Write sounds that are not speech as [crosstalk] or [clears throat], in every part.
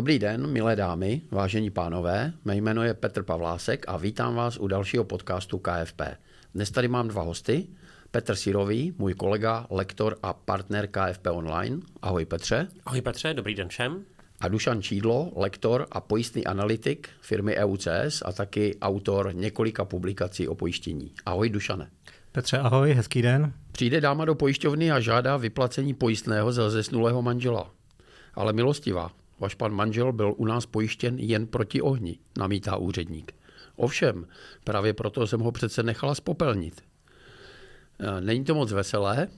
Dobrý den, milé dámy, vážení pánové. Mé jméno je Petr Pavlásek a vítám vás u dalšího podcastu KFP. Dnes tady mám dva hosty. Petr Sirový, můj kolega, lektor a partner KFP Online. Ahoj Petře. Ahoj Petře, dobrý den všem. A Dušan Čídlo, lektor a pojistný analytik firmy EUCS a taky autor několika publikací o pojištění. Ahoj Dušane. Petře, ahoj, hezký den. Přijde dáma do pojišťovny a žádá vyplacení pojistného za zesnulého manžela. Ale milostivá, Váš pan manžel byl u nás pojištěn jen proti ohni, namítá úředník. Ovšem, právě proto jsem ho přece nechala spopelnit. E, není to moc veselé,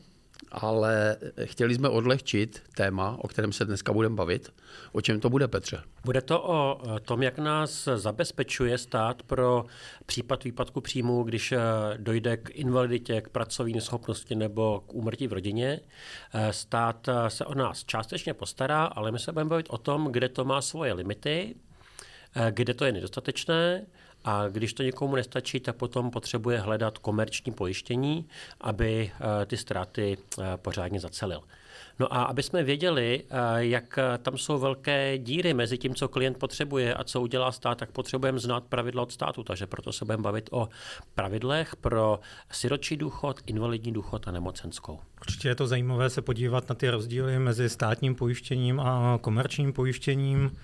ale chtěli jsme odlehčit téma, o kterém se dneska budeme bavit. O čem to bude, Petře? Bude to o tom, jak nás zabezpečuje stát pro případ výpadku příjmu, když eh, dojde k invaliditě, k pracovní neschopnosti nebo k úmrtí v rodině. Eh, stát eh, se o nás částečně postará, ale my se budeme bavit o tom, kde to má svoje limity, kde to je nedostatečné a když to někomu nestačí, tak potom potřebuje hledat komerční pojištění, aby eh, ty ztráty eh, pořádně zacelil. No a aby jsme věděli, eh, jak tam jsou velké díry mezi tím, co klient potřebuje a co udělá stát, tak potřebujeme znát pravidla od státu. Takže proto se budeme bavit o pravidlech pro siročí důchod, invalidní důchod a nemocenskou. Určitě je to zajímavé se podívat na ty rozdíly mezi státním pojištěním a komerčním pojištěním.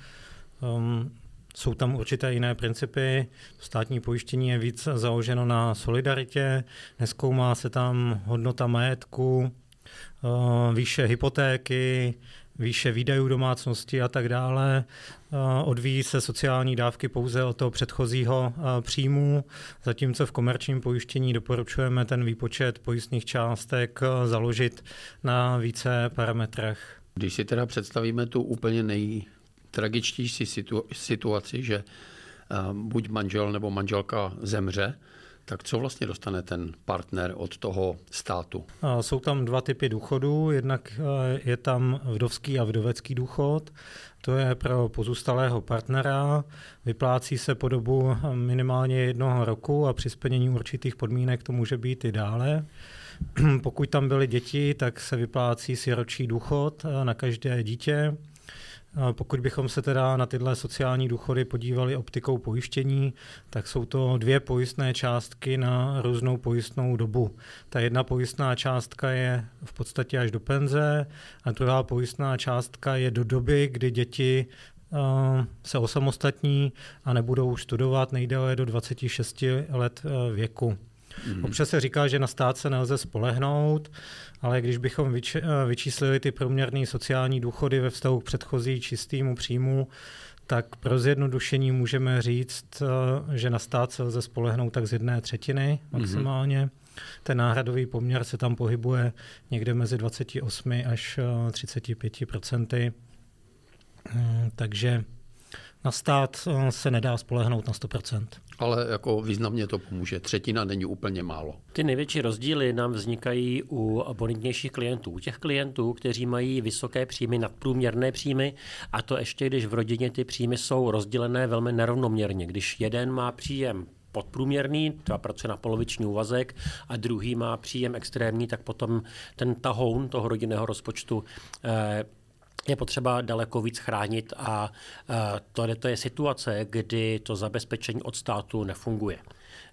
Um, jsou tam určité jiné principy. Státní pojištění je víc založeno na solidaritě, neskoumá se tam hodnota majetku, eh, výše hypotéky, výše výdajů domácnosti a tak dále. Eh, odvíjí se sociální dávky pouze od toho předchozího eh, příjmu, zatímco v komerčním pojištění doporučujeme ten výpočet pojistných částek založit na více parametrech. Když si teda představíme tu úplně nej, tragičtější situ, situaci, že buď manžel nebo manželka zemře, tak co vlastně dostane ten partner od toho státu? Jsou tam dva typy důchodů. Jednak e, je tam vdovský a vdovecký důchod. To je pro pozůstalého partnera. Vyplácí se po dobu minimálně jednoho roku a při splnění určitých podmínek to může být i dále. [clears throat] Pokud tam byly děti, tak se vyplácí si roční důchod e, na každé dítě. Pokud bychom se teda na tyhle sociální důchody podívali optikou pojištění, tak jsou to dvě pojistné částky na různou pojistnou dobu. Ta jedna pojistná částka je v podstatě až do penze a druhá pojistná částka je do doby, kdy děti se osamostatní a nebudou studovat nejdéle do 26 let eh, věku. Mm. Občas se říká, že na stát se nelze spolehnout, ale když bychom vyč, eh, vyčíslili ty průměrné sociální důchody ve vztahu k předchozí čistému příjmu, tak pro zjednodušení můžeme říct, eh, že na stát se lze spolehnout tak z jedné třetiny maximálně. Mm. Ten náhradový poměr se tam pohybuje někde mezi 28 až 35 eh, procenty. Takže na stát se nedá spolehnout na 100%. Ale jako významně to pomůže. Třetina není úplně málo. Ty největší rozdíly nám vznikají u bonitnějších klientů. U těch klientů, kteří mají vysoké příjmy, nadprůměrné příjmy, a to ještě když v rodině ty příjmy jsou rozdělené velmi nerovnoměrně. Když jeden má příjem podprůměrný, třeba pracuje na poloviční úvazek, a druhý má příjem extrémní, tak potom ten tahoun toho rodinného rozpočtu eh, je potřeba daleko víc chránit a to, to je situace, kdy to zabezpečení od státu nefunguje.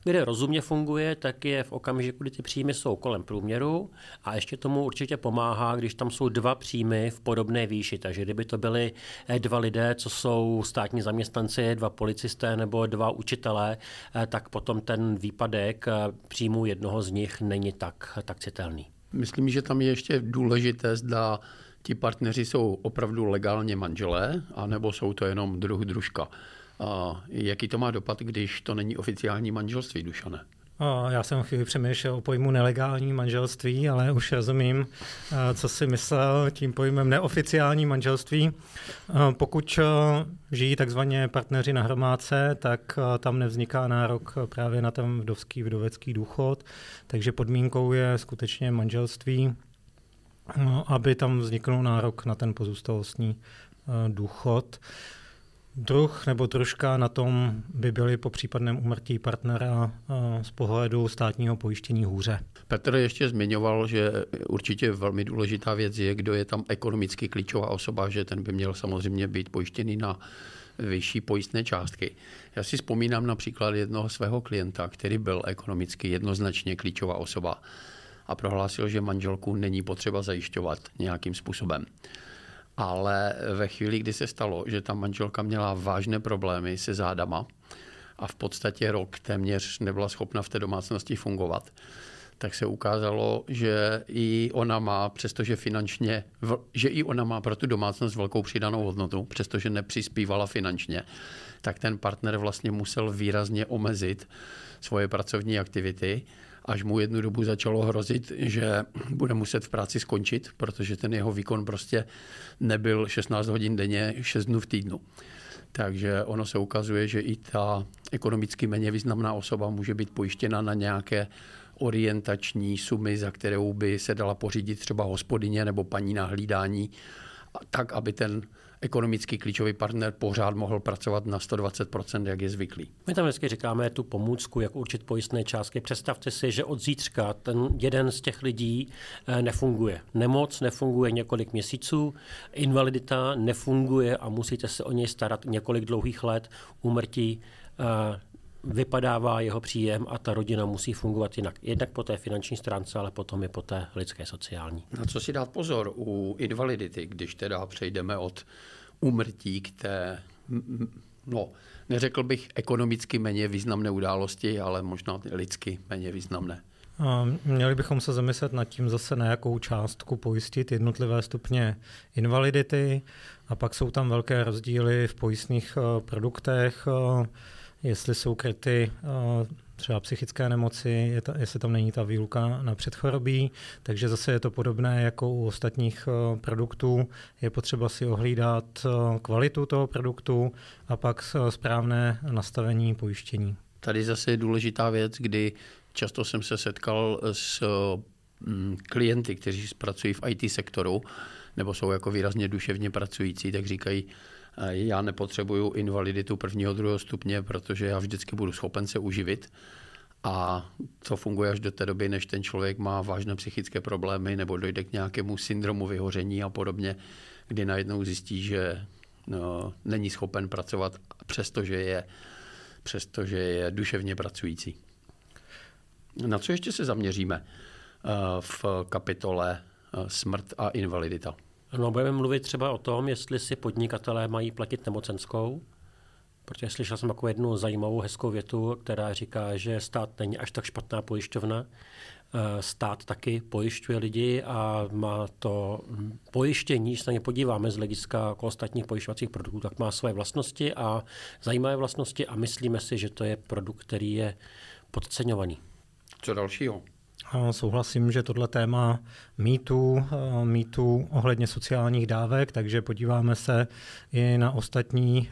Kde rozumně funguje, tak je v okamžiku, kdy ty příjmy jsou kolem průměru a ještě tomu určitě pomáhá, když tam jsou dva příjmy v podobné výši. Takže kdyby to byly eh, dva lidé, co jsou státní zaměstnanci, dva policisté nebo dva učitelé, eh, tak potom ten výpadek příjmu jednoho z nich není tak, tak citelný. Myslím, že tam je ještě důležité, zda ti partneři jsou opravdu legálně manželé, anebo jsou to jenom druh družka. A jaký to má dopad, když to není oficiální manželství, Dušane? Já jsem chvíli přemýšlel o pojmu nelegální manželství, ale už rozumím, co si myslel tím pojmem neoficiální manželství. Pokud žijí takzvaně partneři na hromádce, tak tam nevzniká nárok právě na ten vdovský vdovecký důchod, takže podmínkou je skutečně manželství No, aby tam vzniknul nárok na ten pozůstalostní eh, důchod. druh nebo troška na tom by byly po případném umrtí partnera z pohledu státního pojištění hůře. Petr ještě zmiňoval, že určitě velmi důležitá věc je, kdo je tam ekonomicky klíčová osoba, že ten by měl samozřejmě být pojištěný na vyšší pojistné částky. Já si vzpomínám například jednoho svého klienta, který byl ekonomicky jednoznačně klíčová osoba a prohlásil, že manželku není potřeba zajišťovat nějakým způsobem. Ale ve chvíli, kdy se stalo, že ta manželka měla vážné problémy se zádama a v podstatě rok téměř nebyla schopna v té domácnosti fungovat, tak se ukázalo, že i ona má, přestože finančně, že i ona má pro tu domácnost velkou přidanou hodnotu, přestože nepřispívala finančně, tak ten partner vlastně musel výrazně omezit svoje pracovní aktivity, až mu jednu dobu začalo hrozit, že bude muset v práci skončit, protože ten jeho výkon prostě nebyl 16 hodin denně, 6 dnů v týdnu. Takže ono se ukazuje, že i ta ekonomicky méně významná osoba může být pojištěna na nějaké orientační sumy, za kterou by se dala pořídit třeba hospodyně nebo paní na hlídání, tak, aby ten ekonomický klíčový partner pořád mohl pracovat na 120%, jak je zvyklý. My tam vždycky říkáme tu pomůcku, jak určit pojistné částky. Představte si, že od zítřka ten jeden z těch lidí eh, nefunguje. Nemoc nefunguje několik měsíců, invalidita nefunguje a musíte se o něj starat několik dlouhých let, úmrtí eh, vypadává jeho příjem a ta rodina musí fungovat jinak. Jednak po té finanční stránce, ale potom i po té lidské sociální. Na co si dát pozor u invalidity, když teda přejdeme od úmrtí k té, no, neřekl bych ekonomicky méně významné události, ale možná lidsky méně významné. A měli bychom se zamyslet nad tím zase, na jakou částku pojistit jednotlivé stupně invalidity. A pak jsou tam velké rozdíly v pojistných eh, produktech. Jestli jsou kryty eh, třeba psychické nemoci, je ta, jestli tam není ta výluka na předchorobí, takže zase je to podobné jako u ostatních eh, produktů. Je potřeba si ohlídat eh, kvalitu toho produktu a pak správné nastavení pojištění. Tady zase je důležitá věc, kdy často jsem se setkal s mm, klienty, kteří pracují v IT sektoru, nebo jsou jako výrazně duševně pracující, tak říkají, já nepotřebuju invaliditu prvního, druhého stupně, protože já vždycky budu schopen se uživit. A to funguje až do té doby, než ten člověk má vážné psychické problémy nebo dojde k nějakému syndromu vyhoření a podobně, kdy najednou zjistí, že no, není schopen pracovat, přestože je, přestože je duševně pracující. Na co ještě se zaměříme eh, v kapitole eh, smrt a invalidita? No, budeme mluvit třeba o tom, jestli si podnikatelé mají platit nemocenskou, protože slyšel jsem takovou jednu zajímavou, hezkou větu, která říká, že stát není až tak špatná pojišťovna. Eh, stát taky pojišťuje lidi a má to pojištění, když se na ně podíváme z hlediska jako ostatních pojišťovacích produktů, tak má své vlastnosti a zajímavé vlastnosti a myslíme si, že to je produkt, který je podceňovaný. Co dalšího? Souhlasím, že tohle téma mýtu, mýtu ohledně sociálních dávek, takže podíváme se i na ostatní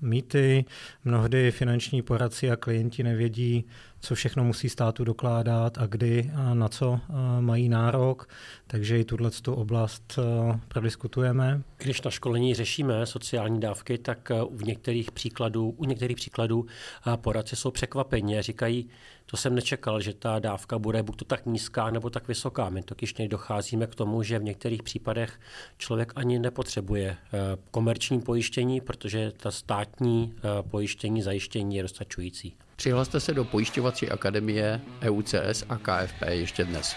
mýty. Mnohdy finanční poradci a klienti nevědí, co všechno musí státu dokládat a kdy a na co mají nárok, takže i tuhle oblast prodiskutujeme. Když na školení řešíme sociální dávky, tak u některých příkladů, u některých příkladů poradci jsou překvapeni a říkají, to jsem nečekal, že ta dávka bude buď to tak nízká nebo tak vysoká. My totiž docházíme k tomu, že v některých případech člověk ani nepotřebuje komerční pojištění, protože ta státní pojištění, zajištění je dostačující. Přihlaste se do pojišťovací akademie EUCS a KFP ještě dnes.